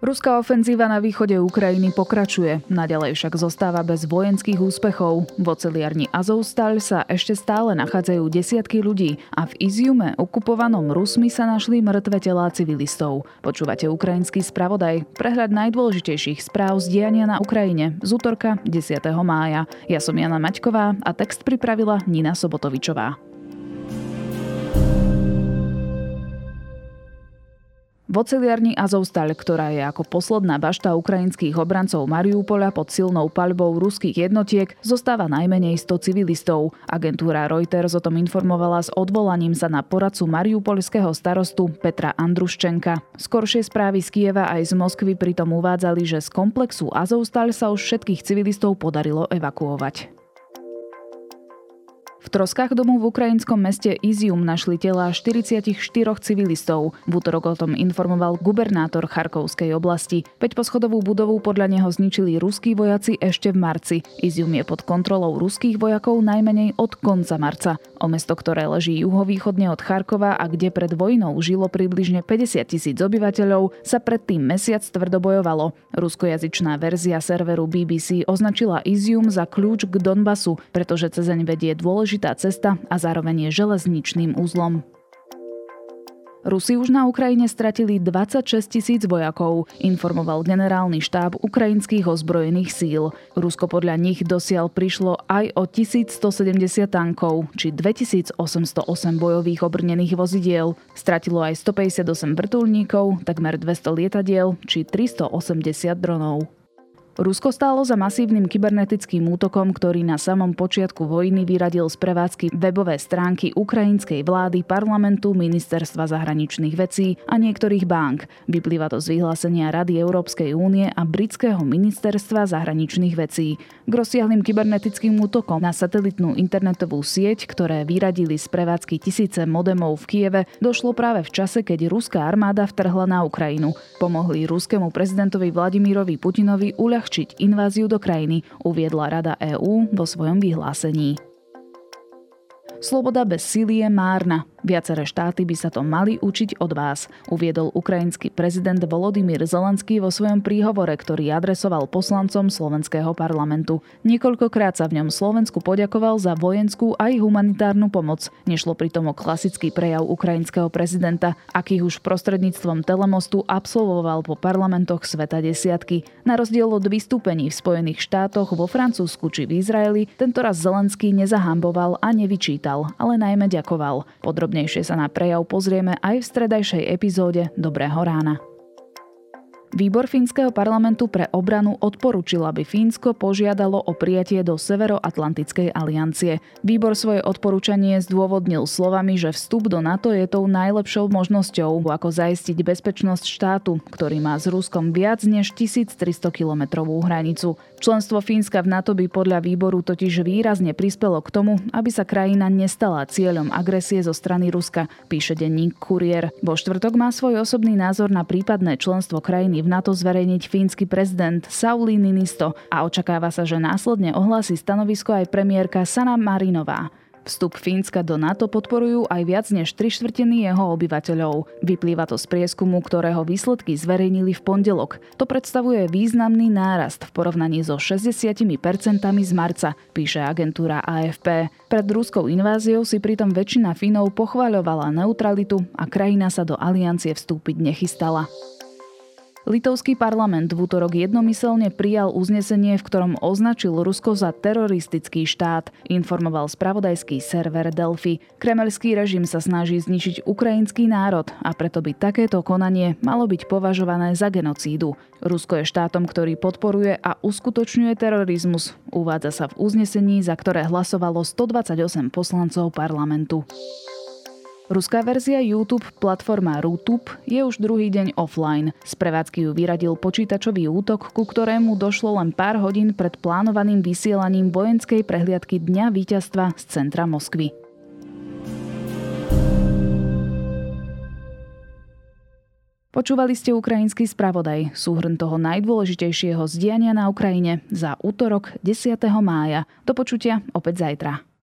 Ruská ofenzíva na východe Ukrajiny pokračuje, naďalej však zostáva bez vojenských úspechov. V oceliarni Azovstal sa ešte stále nachádzajú desiatky ľudí a v Iziume, okupovanom Rusmi, sa našli mŕtve telá civilistov. Počúvate ukrajinský spravodaj, prehľad najdôležitejších správ z diania na Ukrajine z útorka 10. mája. Ja som Jana Maťková a text pripravila Nina Sobotovičová. V oceliarni Azovstal, ktorá je ako posledná bašta ukrajinských obrancov Mariupola pod silnou paľbou ruských jednotiek, zostáva najmenej 100 civilistov. Agentúra Reuters o tom informovala s odvolaním sa na poradcu mariupolského starostu Petra Andruščenka. Skoršie správy z Kieva aj z Moskvy pritom uvádzali, že z komplexu Azovstal sa už všetkých civilistov podarilo evakuovať. Troskách domu v ukrajinskom meste Izium našli tela 44 civilistov. V útorok o tom informoval gubernátor Charkovskej oblasti. 5 poschodovú budovu podľa neho zničili ruskí vojaci ešte v marci. Izium je pod kontrolou ruských vojakov najmenej od konca marca. O mesto, ktoré leží juhovýchodne od Charkova a kde pred vojnou žilo približne 50 tisíc obyvateľov, sa predtým mesiac tvrdo bojovalo. Ruskojazyčná verzia serveru BBC označila Izium za kľúč k Donbasu, pretože cezeň vedie dôležitá cesta a zároveň je železničným úzlom. Rusi už na Ukrajine stratili 26 tisíc vojakov, informoval generálny štáb ukrajinských ozbrojených síl. Rusko podľa nich dosiaľ prišlo aj o 1170 tankov, či 2808 bojových obrnených vozidiel. Stratilo aj 158 vrtulníkov, takmer 200 lietadiel, či 380 dronov. Rusko stálo za masívnym kybernetickým útokom, ktorý na samom počiatku vojny vyradil z prevádzky webové stránky ukrajinskej vlády, parlamentu, ministerstva zahraničných vecí a niektorých bank. Vyplýva to z vyhlásenia Rady Európskej únie a britského ministerstva zahraničných vecí. K rozsiahlým kybernetickým útokom na satelitnú internetovú sieť, ktoré vyradili z prevádzky tisíce modemov v Kieve, došlo práve v čase, keď ruská armáda vtrhla na Ukrajinu. Pomohli ruskému prezidentovi Vladimírovi Putinovi uľahčiť uľahčiť inváziu do krajiny, uviedla Rada EÚ vo svojom vyhlásení. Sloboda bez síly je márna. Viaceré štáty by sa to mali učiť od vás, uviedol ukrajinský prezident Volodymyr Zelenský vo svojom príhovore, ktorý adresoval poslancom slovenského parlamentu. Niekoľkokrát sa v ňom Slovensku poďakoval za vojenskú aj humanitárnu pomoc. Nešlo pritom o klasický prejav ukrajinského prezidenta, akých už prostredníctvom telemostu absolvoval po parlamentoch sveta desiatky. Na rozdiel od vystúpení v Spojených štátoch, vo Francúzsku či v Izraeli, tentoraz Zelenský nezahamboval a nevyčítal ale najmä ďakoval. Podrobnejšie sa na prejav pozrieme aj v stredajšej epizóde Dobrého rána. Výbor fínskeho parlamentu pre obranu odporúčil, aby Fínsko požiadalo o prijatie do Severoatlantickej aliancie. Výbor svoje odporúčanie zdôvodnil slovami, že vstup do NATO je tou najlepšou možnosťou, ako zaistiť bezpečnosť štátu, ktorý má s Ruskom viac než 1300 kilometrovú hranicu. Členstvo Fínska v NATO by podľa výboru totiž výrazne prispelo k tomu, aby sa krajina nestala cieľom agresie zo strany Ruska, píše denník Kurier. Vo štvrtok má svoj osobný názor na prípadné členstvo krajiny v NATO zverejniť fínsky prezident Sauli Ninisto a očakáva sa, že následne ohlási stanovisko aj premiérka Sana Marinová. Vstup Fínska do NATO podporujú aj viac než tri štvrtiny jeho obyvateľov. Vyplýva to z prieskumu, ktorého výsledky zverejnili v pondelok. To predstavuje významný nárast v porovnaní so 60% z marca, píše agentúra AFP. Pred ruskou inváziou si pritom väčšina Fínov pochváľovala neutralitu a krajina sa do aliancie vstúpiť nechystala. Litovský parlament v útorok jednomyselne prijal uznesenie, v ktorom označil Rusko za teroristický štát, informoval spravodajský server Delphi. Kremelský režim sa snaží zničiť ukrajinský národ a preto by takéto konanie malo byť považované za genocídu. Rusko je štátom, ktorý podporuje a uskutočňuje terorizmus, uvádza sa v uznesení, za ktoré hlasovalo 128 poslancov parlamentu. Ruská verzia YouTube, platforma RUTUB, je už druhý deň offline. Z prevádzky ju vyradil počítačový útok, ku ktorému došlo len pár hodín pred plánovaným vysielaním vojenskej prehliadky Dňa víťazstva z centra Moskvy. Počúvali ste ukrajinský spravodaj, súhrn toho najdôležitejšieho zdiania na Ukrajine za útorok 10. mája. Do počutia opäť zajtra.